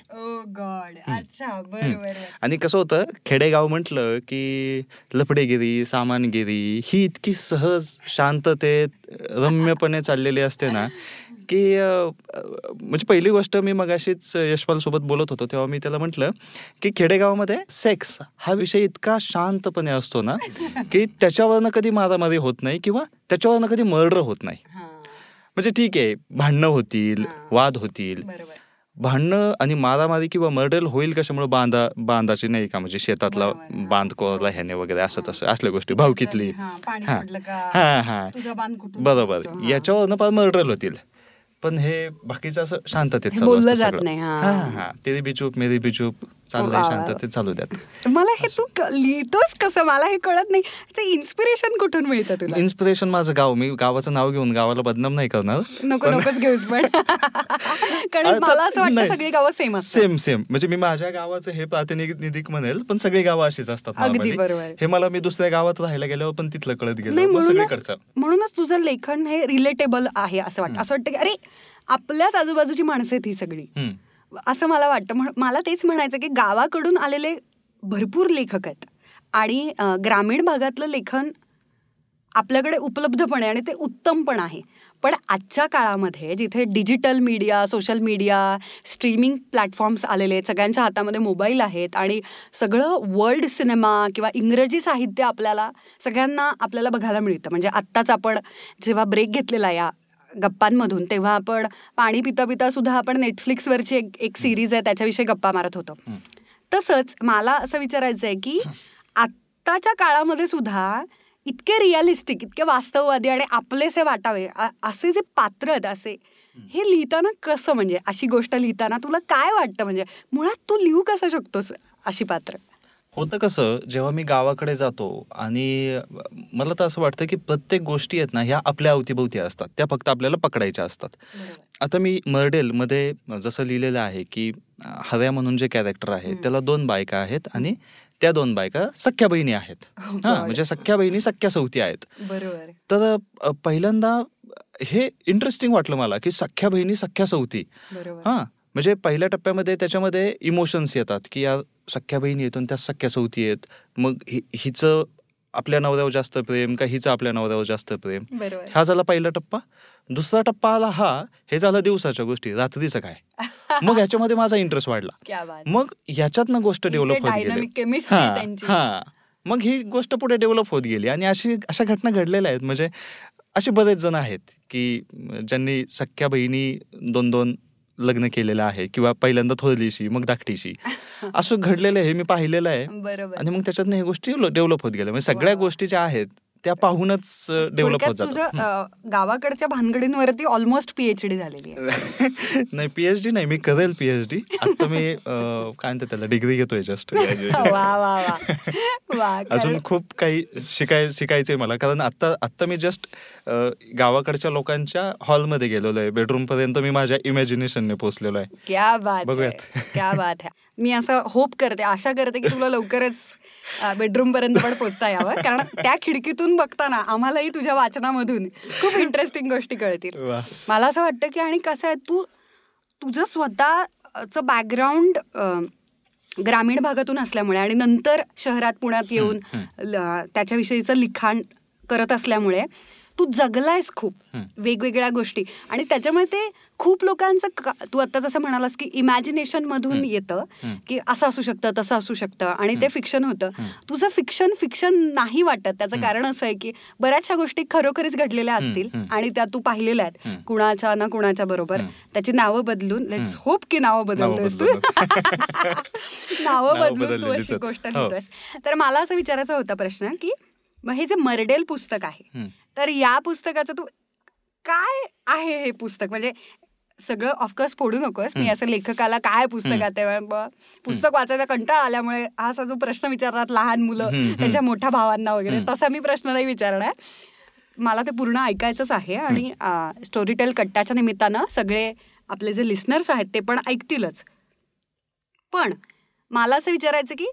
आणि कसं होतं खेडेगाव म्हटलं की लफडेगिरी सामानगिरी ही इतकी सहज शांततेत रम्यपणे चाललेली असते ना की म्हणजे पहिली गोष्ट मी मगाशीच यशपाल सोबत बोलत होतो तेव्हा मी त्याला म्हटलं की खेडेगावामध्ये सेक्स हा विषय इतका शांतपणे असतो ना की त्याच्यावरनं कधी मारामारी होत नाही किंवा त्याच्यावरनं कधी मर्डर होत नाही. हा. म्हणजे ठीक आहे भांडणं होतील. वाद होतील. भांडणं आणि मारामारी किंवा मर्डर होईल कशामुळे? बांधा बांधाची नाही का? म्हणजे शेतातला. बांध कोरला ह्याने वगैरे असं तसं असल्या गोष्टी भावकीतली. हा, हा. हा हा. बरोबर. सुटतो? याच्यावरनं पण मर्डर होतील. पण हे बाकीचं असं शांततेत बोललं जात. नाही, हा. हा. तेरी बी चूप मेरी बी चूप. चाललंय. शांततेत चालू द्यात. मला हे तू लिहितोस कसं? मला हे कळत नाही. इन्स्पिरेशन कुठून मिळतं तुला? इन्स्पिरेशन माझं गाव. मी गावाचं नाव घेऊन गावाला बदनाम नाही करणार. नको नकोच घेऊस पण. कारण मला असं वाटतं. सगळी गावं सेम सेम सेम म्हणजे मी माझ्या गावाचं हे प्रातिनिधिक म्हणेल पण सगळी गावं अशीच असतात अगदी. बरोबर. हे मला मी दुसऱ्या गावात राहायला गेल्यावर पण तिथलं कळत गेलं. म्हणूनच सगळीकडचं. म्हणूनच तुझं लेखन हे रिलेटेबल आहे असं वाटतं. असं वाटतं की अरे आपल्याच आजूबाजूची माणसं आहेत ही सगळी. असं मला वाटतं. म्हण- मला तेच म्हणायचं की गावाकडून आलेले भरपूर लेखक आहेत. आणि ग्रामीण भागातलं लेखन आपल्याकडे उपलब्ध पण आहे आणि ते उत्तम पण आहे. पण आजच्या काळामध्ये जिथे digital media social media streaming platforms आलेले आहेत सगळ्यांच्या हातामध्ये मोबाईल आहेत आणि सगळं वर्ल्ड सिनेमा किंवा इंग्रजी साहित्य आपल्याला सगळ्यांना आपल्याला बघायला मिळतं. म्हणजे आत्ताच आपण जेव्हा ब्रेक घेतलेला या गप्पांमधून तेव्हा आपण पाणी पिता पिता सुद्धा आपण नेटफ्लिक्सवरची एक एक सिरीज आहे त्याच्याविषयी गप्पा मारत होतो. तसंच मला असं विचारायचं आहे की आत्ताच्या काळामध्ये सुद्धा इतके रिअलिस्टिक इतके वास्तववादी आणि आपलेसे वाटावे असे जे पात्र आहेत असे हे लिहिताना कसं म्हणजे अशी गोष्ट लिहिताना तुला काय वाटतं म्हणजे मुळात तू लिहू कसं शकतोस अशी पात्र? होतं कसं जेव्हा मी गावाकडे जातो आणि मला तर असं वाटतं की प्रत्येक गोष्टी आहेत ना ह्या आपल्या अवतीभोवती असतात. त्या फक्त आपल्याला पकडायच्या असतात. आता मी मर्डेलमध्ये जसं लिहिलेलं आहे की हऱ्या म्हणून जे कॅरेक्टर आहे. त्याला दोन बायका आहेत आणि त्या दोन बायका सख्या बहिणी आहेत. हा. म्हणजे सख्या बहिणी सख्या सौती आहेत. बरोबर. तर पहिल्यांदा हे इंटरेस्टिंग वाटलं मला की सख्या बहिणी सख्या सौती हा म्हणजे पहिल्या टप्प्यामध्ये त्याच्यामध्ये इमोशन्स येतात की या सख्या बहिणी येतून त्या सख्या सौती आहेत. मग हि- हिचं आपल्या नवऱ्यावर जास्त प्रेम का हिचं आपल्या नवऱ्यावर जास्त प्रेम? हा झाला पहिला टप्पा. दुसरा टप्पा आला हा हे झालं दिवसाच्या गोष्टी रात्रीचं काय? मग ह्याच्यामध्ये माझा इंटरेस्ट वाढला. मग ह्याच्यातनं गोष्ट डेव्हलप होत गेली. हा हा. मग ही गोष्ट पुढे डेव्हलप होत गेली आणि अशी अशा घटना घडलेल्या आहेत. म्हणजे असे बरेच जण आहेत की ज्यांनी सख्या बहिणी दोन दोन लग्न केलेलं आहे किंवा पहिल्यांदा थोरलीशी मग धाकटीशी. असं घडलेलं हे मी पाहिलेलं आहे. आणि मग त्याच्यातनं हे गोष्टी डेव्हलप होत गेल्या. म्हणजे सगळ्या. गोष्टी ज्या आहेत त्या पाहूनच डेव्हलप होत अं, गावाकडच्या भानगडींवरती ऑलमोस्ट पीएचडी झालेली आहे. नाही पीएचडी नाही मी करेल पीएचडी आता मी काय म्हणतात त्याला डिग्री घेतोय जस्ट वा वा वा. वा अजून खूप काही शिकाय शिकायचंय मला. कारण आता आता मी जस्ट गावाकडच्या लोकांच्या हॉलमध्ये गेलेलो आहे. बेडरूम पर्यंत मी माझ्या इमॅजिनेशनने पोहोचलेलो आहे. क्या बात बघूयात. क्या बात है. मी असं होप करते आशा करते की तुला लवकरच बेडरूम पर्यंत पण पोचता यावं. कारण त्या खिडकीतून बघताना आम्हालाही तुझ्या वाचनामधून खूप इंटरेस्टिंग गोष्टी कळतील. मला असं वाटतं की आणि कसं आहे तू तुझं स्वतःचं बॅकग्राऊंड ग्रामीण भागातून असल्यामुळे आणि नंतर शहरात पुण्यात येऊन त्याच्याविषयीचं लिखाण करत असल्यामुळे तू जगलायस खूप. वेगवेगळ्या गोष्टी आणि त्याच्यामुळे ते खूप लोकांचं तू आता जसं म्हणालास की इमॅजिनेशन मधून येतं. की असं असू शकतं तसं असू शकतं आणि ते फिक्शन होतं. तुझं फिक्शन फिक्शन नाही वाटत त्याचं कारण असं आहे की बऱ्याचशा गोष्टी खरोखरीच घडलेल्या असतील. आणि त्या तू पाहिलेल्या आहेत. कुणाच्या ना कुणाच्या बरोबर. त्याची नावं बदलून लेट्स होप की नावं बदलतोस तू नावं बदलून तू अशी. गोष्ट. लिहितोस तर मला असं विचारायचा होता प्रश्न की मग हे जे मर्डेल पुस्तक आहे. तर या पुस्तकाचं तू काय आहे हे पुस्तक? म्हणजे सगळं ऑफकोर्स फोडू नकोस. मी. असं लेखकाला काय पुस्तकात आहे पुस्तक वाचायचा कंटाळा आल्यामुळे असा जो प्रश्न विचारतात लहान मुलं. त्यांच्या मोठ्या भावांना वगैरे. तसा मी प्रश्न नाही विचारणार. मला ते पूर्ण ऐकायचंच आहे आणि स्टोरीटेल कट्टाच्या निमित्तानं सगळे आपले जे लिस्नर्स आहेत ते पण ऐकतीलच. पण मला असं विचारायचं की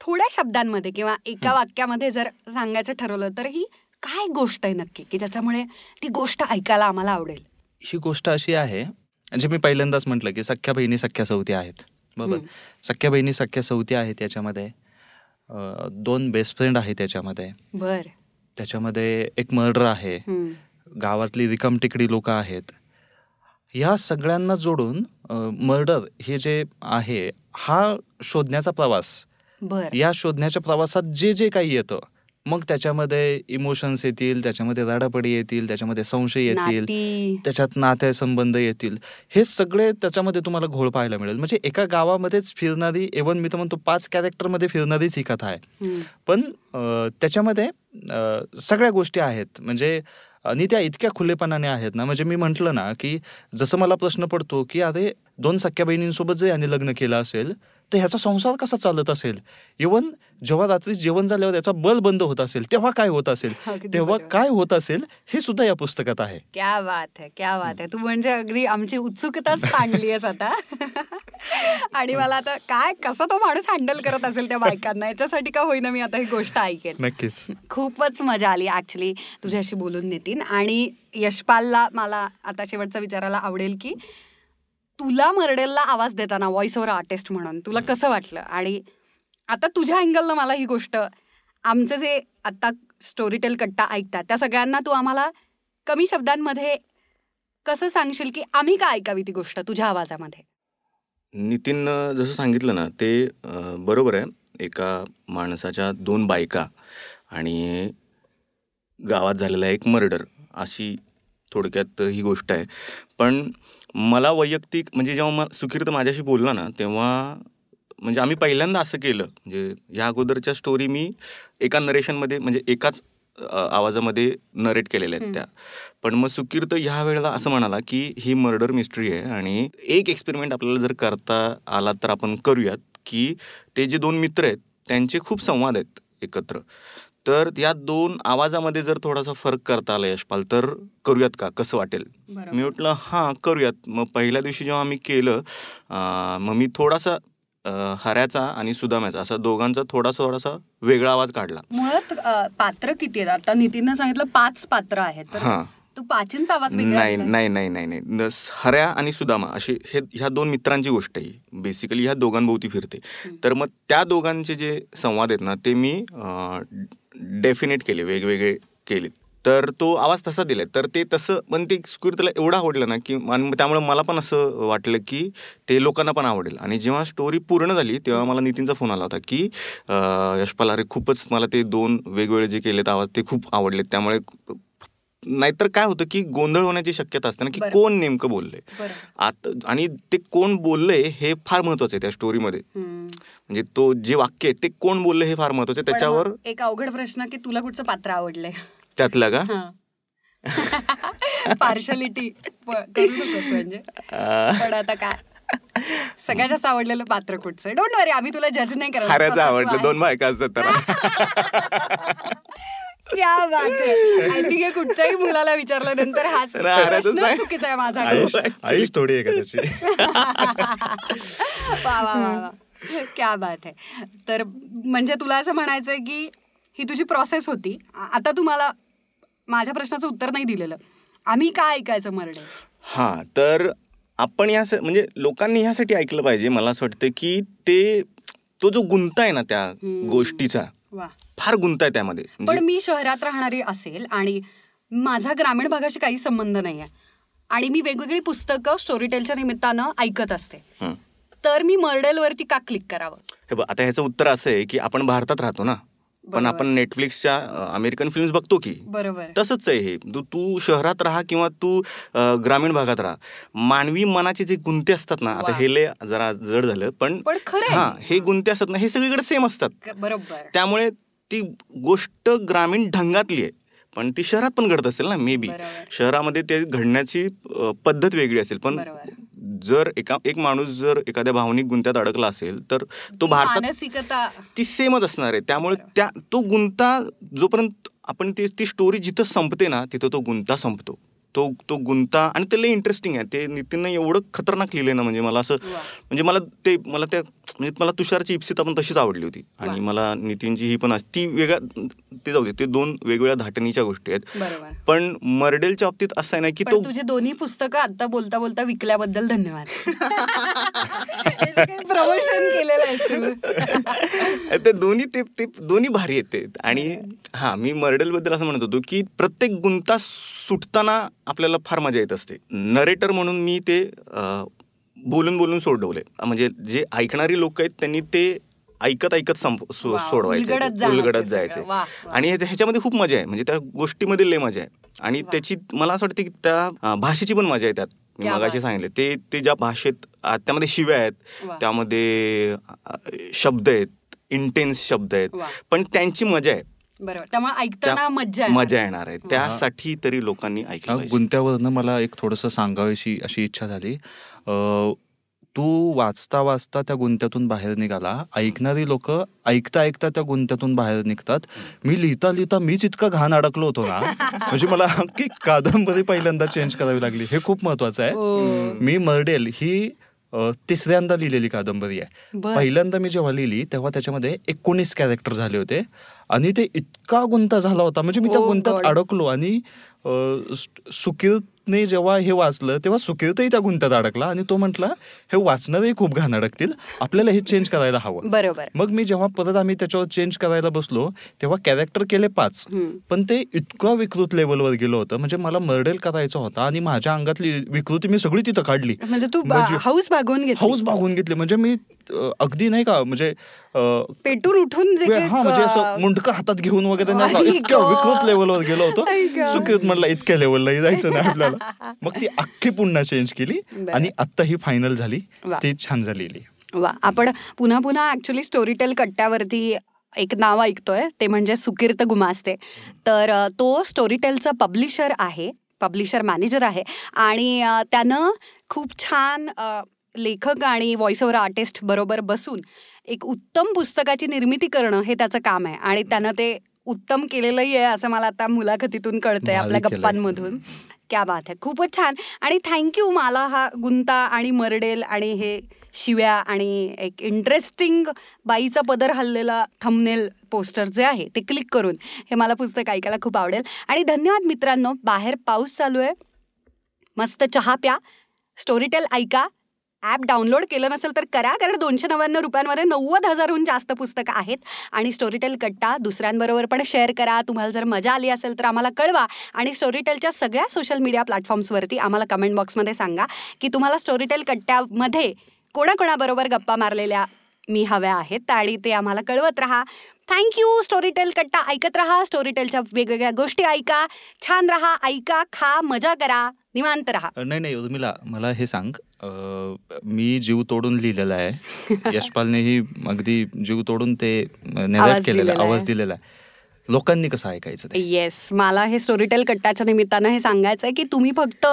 थोड्या शब्दांमध्ये किंवा एका वाक्यामध्ये जर सांगायचं ठरवलं तर ही काय गोष्ट आहे नक्की की ज्याच्यामुळे ती गोष्ट ऐकायला आम्हाला आवडेल? ही गोष्ट अशी आहे म्हणजे मी पहिल्यांदाच म्हटलं की सख्या बहिणी सख्या सौती आहेत. बरोबर. सख्या बहिणी सख्या सौती आहेत याच्यामध्ये. दोन बेस्ट फ्रेंड आहे त्याच्यामध्ये बर. त्याच्यामध्ये एक मर्डर आहे. गावातली रिकम टिकडी लोक आहेत. या सगळ्यांना जोडून मर्डर हे जे आहे हा शोधण्याचा प्रवास. बर. या शोधण्याच्या प्रवासात जे जे काही येतं मग त्याच्यामध्ये इमोशन्स येतील त्याच्यामध्ये राडापडी येतील त्याच्यामध्ये संशय येतील त्याच्यात नाते संबंध येतील. हे सगळे त्याच्यामध्ये तुम्हाला घोळ पाहायला मिळेल. म्हणजे एका गावामध्येच फिरणारी एवन मी तर म्हणतो पाच कॅरेक्टरमध्ये फिरणारीच ही कथा आहे. पण त्याच्यामध्ये सगळ्या गोष्टी आहेत. म्हणजे आणि त्या इतक्या खुलेपणाने आहेत ना. म्हणजे मी म्हंटल ना की जसं मला प्रश्न पडतो की अरे दोन सख्या बहिणींसोबत जर याने लग्न केलं असेल तर ह्याचा संसार कसा चालत असेल? इवन जेव्हा रात्री जेवण झाल्यावर त्याचा बल बंद होत असेल तेव्हा काय होत असेल? तेव्हा. काय होत असेल हे सुद्धा या पुस्तकात आहे. क्या बात आहे क्या बात आहे तू म्हणजे अगदी आमची उत्सुकताच ताणली आहेस आता. आणि मला आता काय कसा तो माणूस हँडल करत असेल त्या बायकांना? याच्यासाठी का होईना मी आता ही गोष्ट ऐकेन? नक्कीच. खूपच मजा आली ऍक्च्युली तुझ्याशी बोलून नितीन. आणि यशपालला मला आता शेवटचा विचारायला आवडेल की तुला मर्डेलला आवाज देताना व्हॉइस ओव्हर आर्टिस्ट म्हणून तुला कसं वाटलं? आणि आता तुझ्या अँगलनं मला ही गोष्ट आमचे जे आता स्टोरीटेल कट्टा ऐकतात त्या सगळ्यांना तू आम्हाला कमी शब्दांमध्ये कसं सांगशील की आम्ही का ऐकावी ती गोष्ट तुझ्या आवाजामध्ये? नितीननं जसं सांगितलं ना ते बरोबर आहे. एका माणसाच्या दोन बायका आणि गावात झालेला एक मर्डर अशी थोडक्यात ही गोष्ट आहे. पण मला वैयक्तिक म्हणजे जेव्हा मा सुखीर्त माझ्याशी बोलला ना तेव्हा म्हणजे आम्ही पहिल्यांदा असं केलं. म्हणजे या अगोदरच्या स्टोरी मी एका नरेशनमध्ये म्हणजे एकाच आवाजामध्ये नरेट केलेल्या आहेत. त्या. पण मग सुकीर्त ह्या वेळेला असं म्हणाला की ही मर्डर मिस्ट्री आहे आणि एक एक्सपेरिमेंट आपल्याला जर करता आला तर आपण करूयात की ते जे दोन मित्र आहेत त्यांचे खूप संवाद आहेत एकत्र. तर या दोन आवाजामध्ये जर थोडासा फरक करता आला यशपाल तर करूयात का? कसं वाटेल? मी म्हटलं हां करूयात. मग पहिल्या दिवशी जेव्हा आम्ही केलं मग मी थोडासा हऱ्याचा आणि सुदाम्याचा असा दोघांचा थोडासा थोडासा वेगळा आवाज काढला. मुळात पात्र किती आहेत? आता नितीननं सांगितलं पाच पात्र आहेत. हां. तू पाचींचा आवाज वेगळा नाही. नाही नाही नाही नाही. हऱ्या आणि सुदामा अशी हे ह्या दोन मित्रांची गोष्ट आहे. बेसिकली ह्या दोघांभोवती फिरते. तर मग त्या दोघांचे जे संवाद आहेत ना ते मी डेफिनेट केले वेगवेगळे केले. तर तो आवाज तसा दिला तर ते तसं पण ते स्क्वेअर त्याला एवढं आवडलं ना की आणि त्यामुळे मला पण असं वाटलं की ते लोकांना पण आवडेल. आणि जेव्हा स्टोरी पूर्ण झाली तेव्हा मला नितीनचा फोन आला होता की यशपाल अरे खूपच मला ते दोन वेगवेगळे जे केलेत आवाज ते खूप आवडलेत. त्यामुळे नाहीतर काय होतं की गोंधळ होण्याची शक्यता असते ना की. कोण नेमकं बोललंय. आता आणि ते कोण बोललंय हे फार महत्वाचं आहे त्या स्टोरीमध्ये. म्हणजे तो जे वाक्य आहे ते कोण बोललं हे फार महत्वाचं आहे. त्याच्यावर एक अवघड प्रश्न की तुला कुठचं पात्र आवडलंय? त्यातलं का? पार्शलिटी म्हणजे. अं, पण आता काय? सगळ्यात जास्त आवडलेलं पात्र कुठचं? डोंट वरी आम्ही तुला जज नाही करत तू आवडलं. दोन बायका असतात क्या बात आहे आय थिंक हे कुठच्याही मुलाला विचारल्यानंतर हाच. चुकीचा आहे माझा. आयुष आयुष थोडी आहे का त्याची? वा वा वा क्या बात आहे तर म्हणजे तुला असं म्हणायचंय की ही तुझी प्रोसेस होती. आता तू मला माझ्या प्रश्नाचं उत्तर नाही दिलेलं. आम्ही काय ऐकायचं मरडे? हा तर आपण या म्हणजे लोकांनी ह्यासाठी ऐकलं पाहिजे. मला असं वाटतं की ते तो जो गुंता आहे ना त्या. गोष्टीचा फार गुंता आहे त्यामध्ये पण म्हणजे मी शहरात राहणारी असेल आणि माझा ग्रामीण भागाशी काही संबंध नाही आहे आणि मी वेगवेगळी पुस्तकं स्टोरीटेलच्या निमित्तानं ऐकत असते. तर मी मर्डेलवरती का क्लिक करावं? हे बघ आता ह्याचं उत्तर असं आहे की आपण भारतात राहतो ना. पण. आपण नेटफ्लिक्सच्या अमेरिकन फिल्म्स बघतो की. बरोबर. तसंच आहे हे. तू शहरात राहा किंवा तू ग्रामीण भागात राहा. मानवी मनाचे जे गुंते असतात ना आता. हे लय जरा जड झालं पण पण. हा हे गुंते असतात ना हे सगळीकडे सेम असतात. बरोबर. त्यामुळे ती गोष्ट ग्रामीण ढंगातली आहे. पण ती शहरात पण घडत असेल ना मे बी. शहरामध्ये ते घडण्याची पद्धत वेगळी असेल. पण. जर एका एक माणूस जर एखाद्या भावनिक गुंत्यात अडकला असेल तर तो भारतात ती सेमच असणार आहे. त्यामुळे त्या तो गुंता जोपर्यंत आपण ती ती स्टोरी जिथं संपते ना तिथं तो गुंता संपतो. तो तो गुंता आणि ते लय इंटरेस्टिंग आहे. ते नितीननं एवढं खतरनाक लिहिलंय ना म्हणजे मला असं. म्हणजे मला ते मला त्या म्हणजे मला तुषारची इप्सिता पण तशीच आवडली होती. आणि. मला नितीनची ही पण ती वेगळ्या ते जाऊ दे ते दोन वेगवेगळ्या धाटणीच्या गोष्टी आहेत. पण मर्डेलच्या बाबतीत असं आहे ना की तो तुझे दोन्ही पुस्तकं आता बोलता बोलता विकल्याबद्दल धन्यवाद. प्रमोशन केलेलं आहे तू दोन्ही ते दोन्ही भारी आहेत ते. आणि हा मी मर्डलबद्दल असं म्हणत होतो की प्रत्येक गुंता सुटताना आपल्याला फार मजा येत असते. नरेटर म्हणून मी ते बोलून बोलून सोडवले म्हणजे जे ऐकणारी लोक आहेत त्यांनी ते ऐकत ऐकत संप सोडवायचे उलगडत. जायचे. आणि हे- ह्याच्यामध्ये खूप मजा आहे म्हणजे त्या गोष्टीमध्ये लय मजा आहे आणि. त्याची मला असं वाटतं की त्या भाषेची पण मजा आहे त्यात मी मगाशी. सांगितले ते ते ज्या भाषेत त्यामध्ये शिव्या आहेत. त्यामध्ये शब्द आहेत इंटेन्स शब्द आहेत. पण त्यांची मजा आहे बरोबर. त्यामुळे ऐकताना मज्जा. मजा येणार आहे. त्यासाठी तरी लोकांनी ऐकलं. गुंत्यावरनं मला एक थोडंसं सांगावीशी अशी इच्छा झाली. तू वाचता वाचता त्या गुंत्यातून बाहेर निघाला. ऐकणारी लोक ऐकता ऐकता त्या गुंत्यातून बाहेर निघतात. मी लिहिता लिहिता मीच इतका घाण अडकलो होतो ना. म्हणजे मला की कादंबरी पहिल्यांदा चेंज करावी लागली. हे खूप महत्वाचं आहे. हो. मी मर्डेल ही तिसऱ्यांदा लिहिलेली कादंबरी आहे. पहिल्यांदा मी जेव्हा लिहिली तेव्हा त्याच्यामध्ये एकोणीस कॅरेक्टर झाले होते आणि ते इतका गुंता झाला होता म्हणजे मी त्या Oh गुंतात. अडकलो आणि अ, सुकीर्तने जेव्हा हे वाचलं तेव्हा सुकीर्तही त्या गुंत्यात अडकला आणि तो म्हटला हे वाचणारही खूप घाण अडकतील. आपल्याला हे चेंज करायला हवं. बरोबर. मग मी जेव्हा परत आम्ही त्याच्यावर चेंज करायला बसलो तेव्हा कॅरेक्टर केले पाच. पण ते इतकं विकृत लेवलवर गेलं होतं. म्हणजे मला मर्डेल करायचा होता आणि माझ्या अंगातली विकृती मी सगळी तिथं काढली. म्हणजे तू म्हणजे- हाऊस भागवून घेत हाऊस भागून घेतली. म्हणजे मी अगदी नाही का म्हणजे पेटून उठून हा म्हणजे असं मुंडकं हातात घेऊन वगैरे इतक्या. विकृत लेवलवर गेलो होतो. सुकृत म्हणला इतक्या लेवलला जायचं नाही आपल्याला मग ती अख्खी पुन्हा चेंज केली. आणि आत्ता ही फायनल झाली. ती छान झालेली वा आपण पुन्हा पुन्हा ऍक्च्युली स्टोरीटेल कट्ट्यावरती एक नाव ऐकतोय ते म्हणजे सुकीर्त गुमास्ते तर तो स्टोरीटेलचा पब्लिशर आहे पब्लिशर मॅनेजर आहे आणि त्यानं खूप छान लेखक आणि व्हॉइस ओव्हर आर्टिस्ट बरोबर बसून एक उत्तम पुस्तकाची निर्मिती करणं हे त्याचं काम आहे. आणि त्यानं ते उत्तम केलेलंही आहे असं मला आता मुलाखतीतून कळतंय आपल्या. गप्पांमधून. क्या बात आहे खूपच छान. आणि थँक्यू मला हा गुंता आणि मरडेल आणि हे शिव्या आणि एक इंटरेस्टिंग बाईचा पदर हल्लेला थंबनेल पोस्टर जे आहे ते क्लिक करून हे मला पुस्तक ऐकायला खूप आवडेल. आणि धन्यवाद मित्रांनो. बाहेर पाऊस चालू आहे. मस्त चहा प्या. स्टोरीटेल ऐका. ॲप डाउनलोड केलं नसेल तर करा कारण दोनशे नव्याण्णव रुपयांमध्ये नव्वद हजारहून जास्त पुस्तकं आहेत. आणि स्टोरीटेल कट्टा दुसऱ्यांबरोबर पण शेअर करा. तुम्हाला जर मजा आली असेल तर आम्हाला कळवा. आणि स्टोरीटेलच्या सगळ्या सोशल मीडिया प्लॅटफॉर्म्सवरती आम्हाला कमेंट बॉक्समध्ये सांगा की तुम्हाला स्टोरीटेल कट्ट्यामध्ये कोणाकोणाबरोबर गप्पा मारलेल्या मी हव्या आहेत आणि ते आम्हाला कळवत राहा. थँक्यू स्टोरीटेल कट्टा ऐकत राहा. स्टोरीटेलच्या वेगवेगळ्या गोष्टी ऐका. छान राहा ऐका खा मजा करा. निवांत राहा. नाही नाही उर्मिला मला हे सांग. मी जीव तोडून लिहिलेलं आहे. यशपालनेही अगदी जीव तोडून ते केलेलं. आवाज दिलेला आहे. लोकांनी कसं ऐकायचं येस मला हे स्टोरीटेल कट्टाच्या निमित्तानं हे सांगायचं आहे की तुम्ही फक्त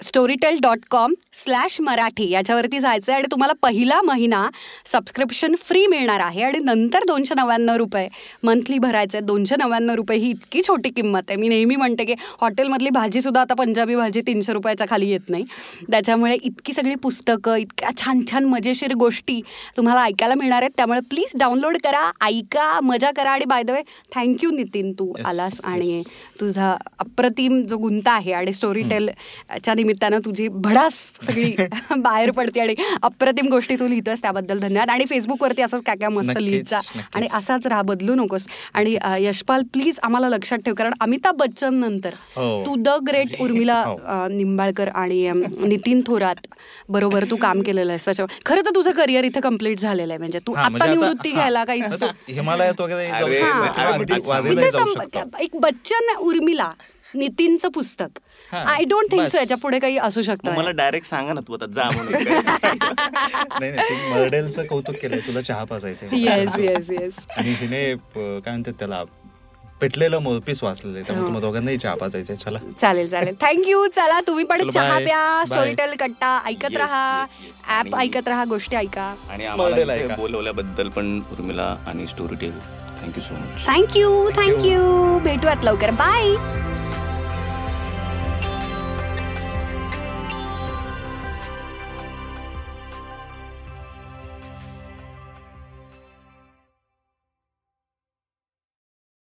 Storytel dot com slash Marathi याच्यावरती जायचं आहे आणि तुम्हाला पहिला महिना सबस्क्रिप्शन फ्री मिळणार आहे आणि नंतर दोनशे नव्याण्णव रुपये मंथली भरायचे दोनशे नव्याण्णव रुपये ही इतकी छोटी किंमत आहे. मी नेहमी म्हणते की हॉटेलमधली भाजीसुद्धा आता पंजाबी भाजी तीनशे रुपयाच्या खाली येत नाही. त्याच्यामुळे इतकी सगळी पुस्तकं इतक्या छान छान मजेशीर गोष्टी तुम्हाला ऐकायला मिळणार आहेत. त्यामुळे प्लीज डाउनलोड करा ऐका मजा करा आणि by the way thank you Nitin तू आलास. आणि तुझा अप्रतिम जो गुंता आहे आणि स्टोरी टेलच्या निमित्तानं तुझी भडास सगळी बाहेर पडते आणि अप्रतिम गोष्टी तू लिहितोस त्याबद्दल धन्यवाद. आणि फेसबुकवरती असंच काय काय मस्त नक्कीच, लिहित जा नक्कीच. आणि असाच राहा बदलू नकोस. आणि यशपाल प्लीज आम्हाला लक्षात ठेव कारण अमिताभ बच्चन नंतर हो. तू द ग्रेट उर्मिला हो. अ, निंबाळकर आणि नितीन थोरात बरोबर तू काम केलेलं आहेस. त्याच्यावर खरं तर तुझं करिअर इथे कंप्लीट झालेलं आहे. म्हणजे तू आता म्हणजे आता- निवृत्ती. घ्यायला काहीच आता हिमालयात वगैरे एक बच्चन उर्मिला नितीनचं पुस्तक. हा, आय डोंट थिंक. सो याच्यापुढे काही असू शकतं. मला डायरेक्ट सांगा ना तू आता जा म्हणून. नाही नाही तू मर्डेलचं कौतुक केलंय तुला चहा पाजायचं येस येस येस आणि हिने काय म्हणतात त्याला पेटलेलं मोरपीस वाचलेलं आहे त्यामुळे तुम्हाला दोघांनाही चहा पाजायचंय. चला. चालेल चालेल. थँक्यू चला तुम्ही पण चहा. प्या Bye. स्टोरीटेल कट्टा ऐकत Yes, राहा. yes, yes. ऍप ऐकत राहा गोष्टी ऐका. आणि? बोलवल्याबद्दल पण उर्मिला आणि Storytel thank you so much thank you thank you भेटूयात लवकर बाय